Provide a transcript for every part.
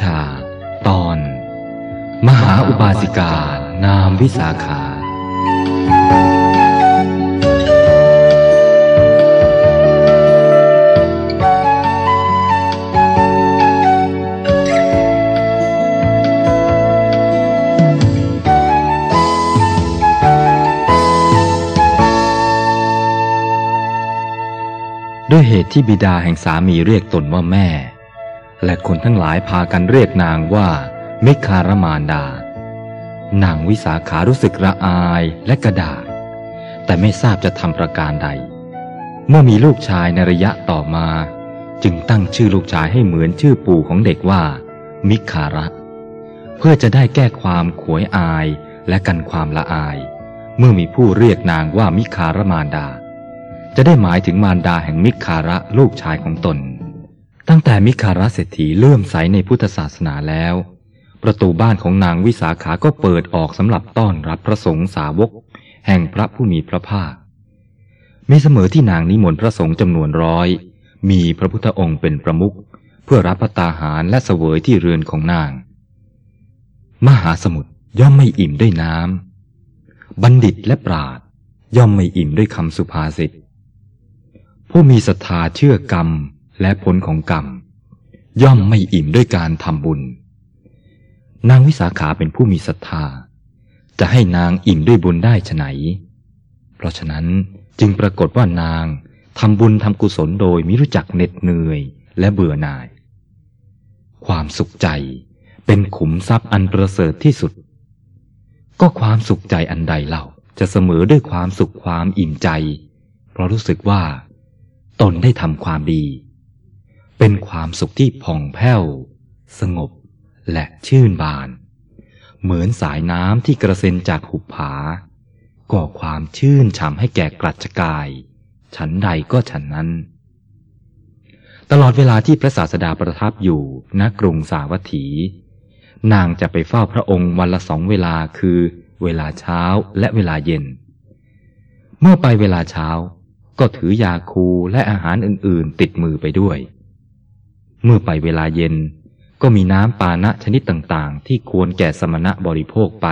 ชา ตอน มหาอุบาสิกา นามวิสาขา ด้วยเหตุที่บิดาแห่งสามีเรียกตนว่าแม่ และคนทั้งหลายพากันเรียกนางว่า มิคารมานดา นางวิสาขารู้สึกระอายและกระดาษแต่ไม่ทราบจะทำประการใด เมื่อมีลูกชายในระยะต่อมา จึงตั้งชื่อลูกชายให้เหมือนชื่อปู่ของเด็กว่า มิคาระ เพื่อจะได้แก้ความขวยอายและกันความละอาย เมื่อมีผู้เรียกนางว่ามิคารมานดา จะได้หมายถึงมารดาแห่งมิคาระลูกชายของตน ตั้งแต่มิคาระเศรษฐีเลื่อมใสในพุทธศาสนาแล้ว ประตูบ้านของนางวิสาขาก็เปิดออกสำหรับต้อนรับพระสงฆ์สาวก แห่งพระผู้มีพระภาค มีเสมอที่นางนิมนต์พระสงฆ์จำนวนร้อย มีพระพุทธองค์เป็นประมุขเพื่อรับประตาหารและเสวยที่เรือนของนาง มหาสมุทรย่อมไม่อิ่มด้วยน้ำบัณฑิตและปราดย่อมไม่อิ่มด้วยคำสุภาษิตผู้มีศรัทธาเชื่อกรรม และผลของกรรม ย่อมไม่อิ่มด้วยการทำบุญ นางวิสาขาเป็นผู้มีศรัทธา จะให้นางอิ่มด้วยบุญได้ฉไหน เพราะฉะนั้นจึงปรากฏว่านางทำบุญทำกุศลโดยมิรู้จักเหน็ดเหนื่อยและเบื่อหน่าย ความสุขใจเป็นขุมทรัพย์อันประเสริฐที่สุด ก็ความสุขใจอันใดเล่าจะเสมอด้วยความสุขความอิ่มใจ เพราะรู้สึกว่า ตนได้ทำความดี เป็นความสุขที่ผ่องแผ้ว สงบและชื่นบาน เหมือนสายน้ำที่กระเซ็นจากหุบผา ก่อความชื่นฉ่ำให้แก่กรัชกาย ฉันใดก็ฉันนั้น ตลอดเวลาที่พระศาสดาประทับอยู่ณกรุงสาวัตถี นางจะไปเฝ้าพระองค์วันละสองเวลาคือเวลาเช้าและเวลาเย็น เมื่อไปเวลาเช้า ก็ถือยาคูและอาหารอื่น ๆ ติดมือไปด้วย เมื่อไปเวลาเย็น ก็มีน้ำปานะชนิดต่างๆ ที่ควรแก่สมณะบริโภคไป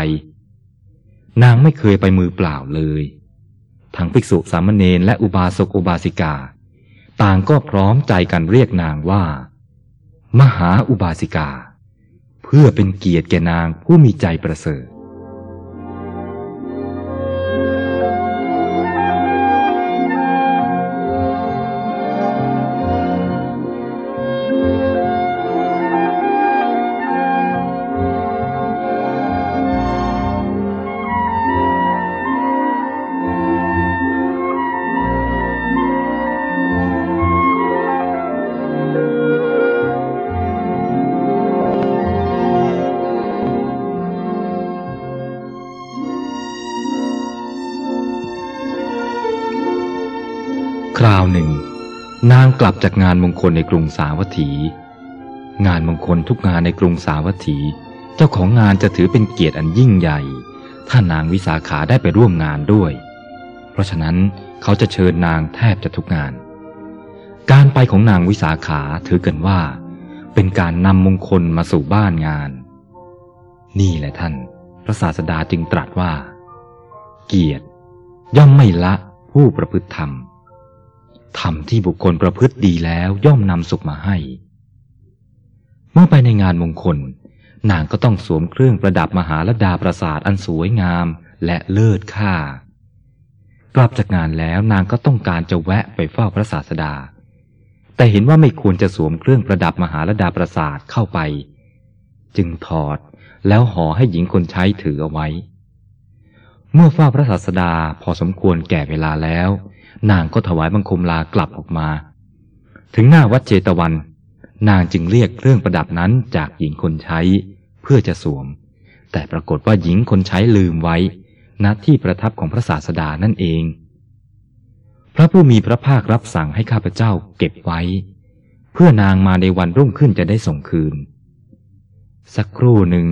นางไม่เคยไปมือเปล่าเลยทั้งภิกษุสามเณรและอุบาสกอุบาสิกา ต่างก็พร้อมใจกันเรียกนางว่า มหาอุบาสิกา เพื่อเป็นเกียรติแก่นางผู้มีใจประเสริฐางกลับจากงานมงคลในกรุงสาวัตถี งานมงคลทุกงานในกรุงสาวัตถี เจ้าของงานจะถือเป็นเกียรติอันยิ่งใหญ่ ถ้านางวิสาขาได้ไปร่วมงานด้วย เพราะฉะนั้นเขาจะเชิญนางแทบจะทุกงาน การไปของนางวิสาขาถือกันว่า เป็นการนำมงคลมาสู่บ้านงาน นี่แหละท่าน พระศาสดาจึงตรัสว่า เกียรติย่อมไม่ละผู้ประพฤติธรรม ธรรมที่บุคคลประพฤติดีแล้วย่อมนำสุขมาให้ เมื่อไปในงานมงคล นางก็ต้องสวมเครื่องประดับมหาลดาประสาทอันสวยงามและเลิศค่า กลับจากงานแล้วนางก็ต้องการจะแวะไปเฝ้าพระศาสดา แต่เห็นว่าไม่ควรจะสวมเครื่องประดับมหาลดาประสาทเข้าไป จึงถอดแล้วห่อให้หญิงคนใช้ถือเอาไว้ เมื่อเฝ้าพระศาสดาพอสมควรแก่เวลาแล้ว นางก็ถวายบังคมลากลับออกมา ถึงหน้าวัดเจตวัน นางจึงเรียกเครื่องประดับนั้นจากหญิงคนใช้ เพื่อจะสวม แต่ปรากฏว่าหญิงคนใช้ลืมไว้ณที่ประทับของพระศาสดานั่นเอง พระผู้มีพระภาครับสั่งให้ข้าพเจ้าเก็บไว้ เพื่อนางมาในวันรุ่งขึ้นจะได้ส่งคืน สักครู่หนึ่ง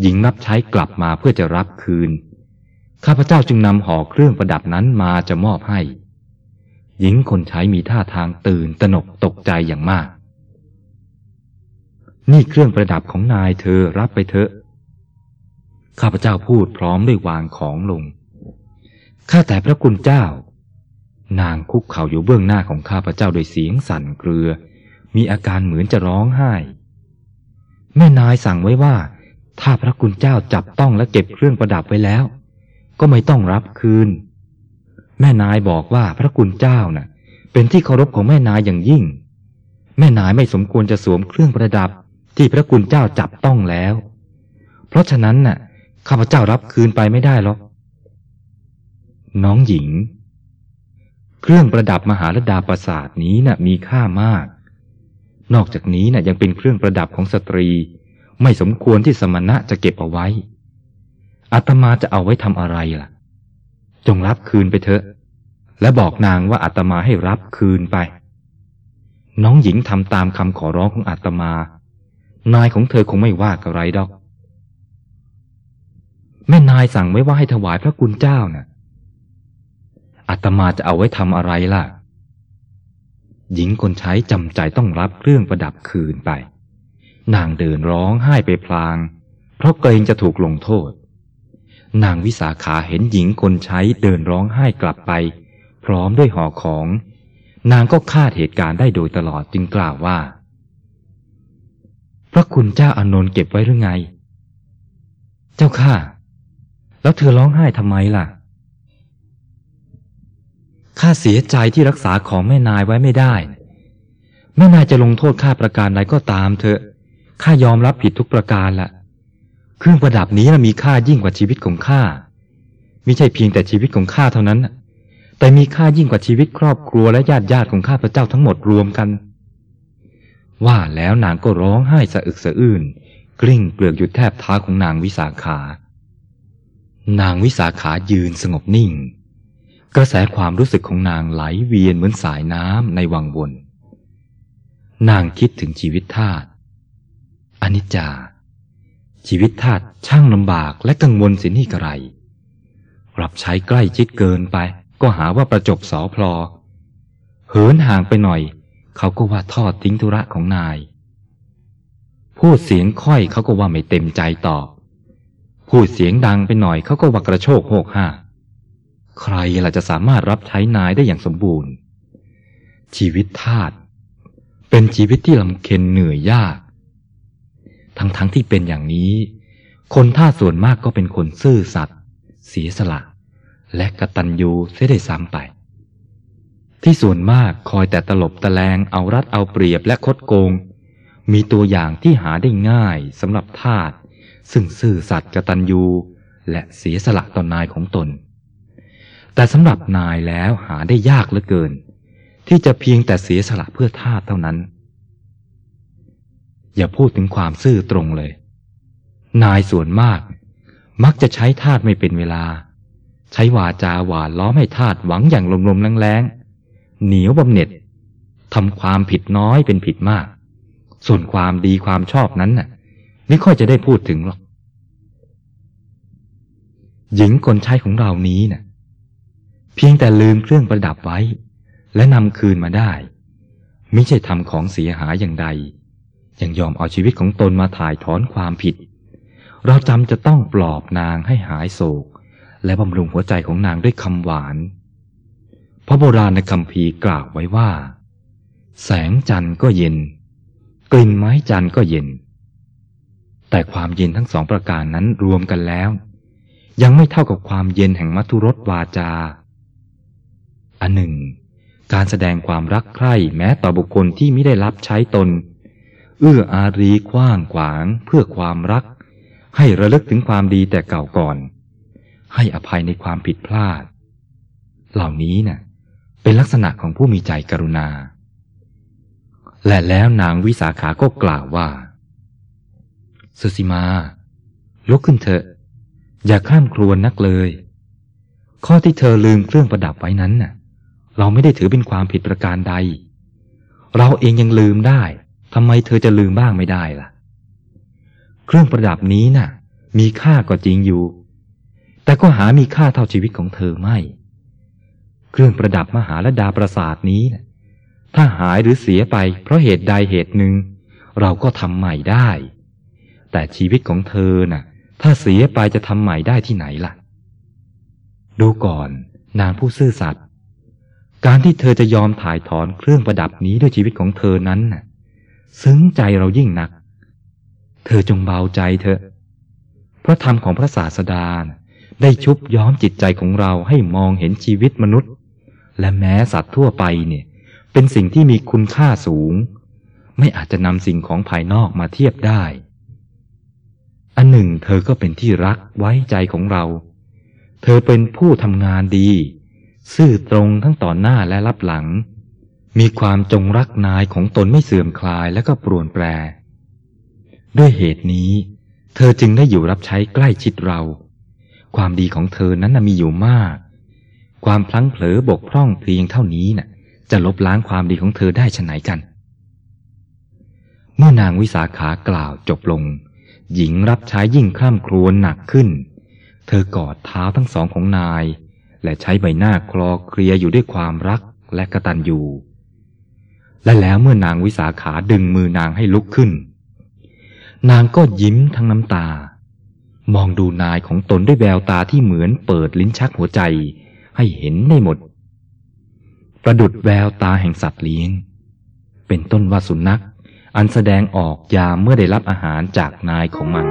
หญิงรับใช้กลับมาเพื่อจะรับคืน ข้าพเจ้าจึงนำห่อเครื่องประดับนั้นมาจะมอบให้ หญิงคนใช้มีท่าทางตื่นตระหนกตกใจอย่างมาก นี่เครื่องประดับของนายเธอรับไปเถอะ ข้าพเจ้าพูดพร้อมด้วยวางของลง ข้าแต่พระคุณเจ้า นางคุกเข่าอยู่เบื้องหน้าของข้าพเจ้าโดยเสียงสั่นเกลือ มีอาการเหมือนจะร้องไห้ แม่นายสั่งไว้ว่า ถ้าพระคุณเจ้าจับต้องและเก็บเครื่องประดับไว้แล้ว ก็ไม่ต้องรับคืน แม่นายบอกว่าพระคุณเจ้าน่ะ เป็นที่เคารพของแม่นายอย่างยิ่ง แม่นายไม่สมควรจะสวมเครื่องประดับที่พระคุณเจ้าจับต้องแล้ว เพราะฉะนั้นน่ะข้าพเจ้ารับคืนไปไม่ได้หรอก น้องหญิง เครื่องประดับมหาลดาประสาทนี้น่ะมีค่ามาก นอกจากนี้น่ะยังเป็นเครื่องประดับของสตรี ไม่สมควรที่สมณะจะเก็บเอาไว้อาตมาจะเอาไว้ทำอะไรล่ะ จงรับคืนไปเถอะ และบอกนางว่าอาตมาให้รับคืนไป น้องหญิงทำตามคำขอร้องของอาตมา นายของเธอคงไม่ว่าอะไรดอก แม่นายสั่งไว้ว่าให้ถวายพระคุณเจ้าน่ะอาตมาจะเอาไว้ทำอะไรล่ะ หญิงคนใช้จำใจต้องรับเครื่องประดับคืนไป นางเดินร้องไห้ไปพลาง เพราะเกรงจะถูกลงโทษ นางวิสาขาเห็นหญิงคนใช้เดินร้องไห้กลับไป พร้อมด้วยห่อของ นางก็คาดเหตุการณ์ได้โดยตลอดจึงกล่าวว่า พระคุณเจ้าอานนท์เก็บไว้หรือไง เจ้าข้าแล้วเธอร้องไห้ทำไมล่ะข้าเสียใจที่รักษาของแม่นายไว้ไม่ได้ แม่นายจะลงโทษข้าประการใดก็ตามเถอะข้ายอมรับผิดทุกประการละ เครื่องประดับนี้นะมีค่ายิ่งกว่าชีวิตของข้าไม่ใช่เพียงแต่ชีวิตของข้าเท่านั้น แต่มีค่ายิ่งกว่าชีวิตครอบครัวและญาติญาติของข้าพระเจ้าทั้งหมดรวมกัน ว่าแล้วนางก็ร้องไห้สะอึกสะอื้นกลิ้งเปลือกอยู่แทบเท้าของนางวิสาขา นางวิสาขายืนสงบนิ่ง กระแสความรู้สึกของนางไหลเวียนเหมือนสายน้ำในวังวน นางคิดถึงชีวิตทาสอนิจจา ชีวิตทาสช่างลำบากและกังวลสินี่กระไร รับใช้ใกล้ชิดเกินไป ก็หาว่าประจบสอพลอ เหินห่างไปหน่อย เขาก็ว่าทอดทิ้งธุระของนาย พูดเสียงค่อยเขาก็ว่าไม่เต็มใจตอบ พูดเสียงดังไปหน่อยเขาก็ว่ากระโชกโหกห้า ใครล่ะจะสามารถรับใช้นายได้อย่างสมบูรณ์ ชีวิตทาสเป็นชีวิตที่ลำเค็นเหนื่อยยาก ทั้งๆทที่เป็นอย่างนี้ คนท่าส่วนมากก็เป็นคนซื่อสัตย์เสียสละ และกตัญญูเสียได้ซ้ำไป ที่ส่วนมากคอยแต่ตลบตะแลงเอารัดเอาเปรียบและคดโกง มีตัวอย่างที่หาได้ง่ายสำหรับทาสซึ่งซื่อสัตย์กตัญญูและเสียสละต่อนายของตน แต่สำหรับนายแล้วหาได้ยากเหลือเกิน ที่จะเพียงแต่เสียสละเพื่อทาสเท่านั้น อย่าพูดถึงความซื่อตรงเลย นายส่วนมาก มักจะใช้ทาสไม่เป็นเวลา ใช้วาจาหวานล้อมให้ทาสหวังอย่างลมๆแรงๆเหนียวบำเหน็จทำความผิดน้อยเป็นผิดมาก ส่วนความดีความชอบนั้นน่ะ ไม่ค่อยจะได้พูดถึงหรอก หญิงคนใช้ของเรานี้น่ะ เพียงแต่ลืมเครื่องประดับไว้ และนำคืนมาได้ ไม่ใช่ทำของเสียหายอย่างใด ยังยอมเอาชีวิตของตนมาถ่ายถอนความผิด เราจำจะต้องปลอบนางให้หายโศก และบำรุงหัวใจของนางด้วยคำหวานเพราะโบราณในคำพีกล่าวไว้ว่า แสงจันทร์ก็เย็น กลิ่นไม้จันทร์ก็เย็น แต่ความเย็นทั้งสองประการนั้นรวมกันแล้ว ยังไม่เท่ากับความเย็นแห่งมัทุรสวาจา อันหนึ่งการแสดงความรักใคร่แม้ต่อบุคคลที่ไม่ได้รับใช้ตน เอื้ออารีกว้างขวางเพื่อความรัก ให้ระลึกถึงความดีแต่เก่าก่อน ให้อภัยในความผิดพลาด เหล่านี้น่ะ เป็นลักษณะของผู้มีใจกรุณา และแล้วนางวิสาขาก็กล่าวว่า สุสิมา ลุกขึ้นเถอะ อย่าข้ามครวญนักเลย ข้อที่เธอลืมเครื่องประดับไว้นั้นน่ะ เราไม่ได้ถือเป็นความผิดประการใด เราเองยังลืมได้ ทำไมเธอจะลืมบ้างไม่ได้ล่ะ เครื่องประดับนี้น่ะ มีค่าก็จริงอยู่ แต่ก็หามีค่าเท่าชีวิตของเธอไม่ เครื่องประดับมหาลดาประสาทนี้นะถ้าหายหรือเสียไป เพราะเหตุใดเหตุหนึ่ง เราก็ทำใหม่ได้ แต่ชีวิตของเธอน่ะ ถ้าเสียไปจะทำใหม่ได้ที่ไหนล่ะ ดูก่อน นางผู้ซื่อสัตย์การที่เธอจะยอมถ่ายถอนเครื่องประดับนี้ด้วยชีวิตของเธอนั้นน่ะ ซึ้งใจเรายิ่งนัก เธอจงเบาใจเถอะพระธรรมของพระศาสดาได้ชุบย้อมจิตใจของเราให้มองเห็นชีวิตมนุษย์ และแม้สัตว์ทั่วไปเนี่ย เป็นสิ่งที่มีคุณค่าสูง ไม่อาจจะนำสิ่งของภายนอกมาเทียบได้ อันหนึ่ง เธอก็เป็นที่รักไว้ใจของเรา เธอเป็นผู้ทำงานดี ซื่อตรงทั้งต่อหน้าและรับหลัง มีความจงรักนายของตนไม่เสื่อมคลายและก็ปรวนแปร ด้วยเหตุนี้ เธอจึงได้อยู่รับใช้ใกล้ชิดเรา ความดีของเธอนั้นมีอยู่มาก ความพลั้งเผลอบกพร่องเพียงเท่านี้น่ะ จะลบล้างความดีของเธอได้ชไหนกัน เมื่อนางวิสาขากล่าวจบลง หญิงรับใช้ยิ่งคร่ำครวญหนักขึ้น เธอกอดเท้าทั้งสองของนาย และใช้ใบหน้าคลอเคลียอยู่ด้วยความรักและกระตัญญู และแล้วเมื่อนางวิสาขาดึงมือนางให้ลุกขึ้น นางก็ยิ้มทั้งน้ำตา มองดูนายของตนด้วยแววตาที่เหมือนเปิดลิ้นชักหัวใจ ให้เห็นได้หมด ประดุดแววตาแห่งสัตว์เลี้ยง เป็นต้นว่าสุนัขอันแสดงออกยามเมื่อได้รับอาหารจากนายของมัน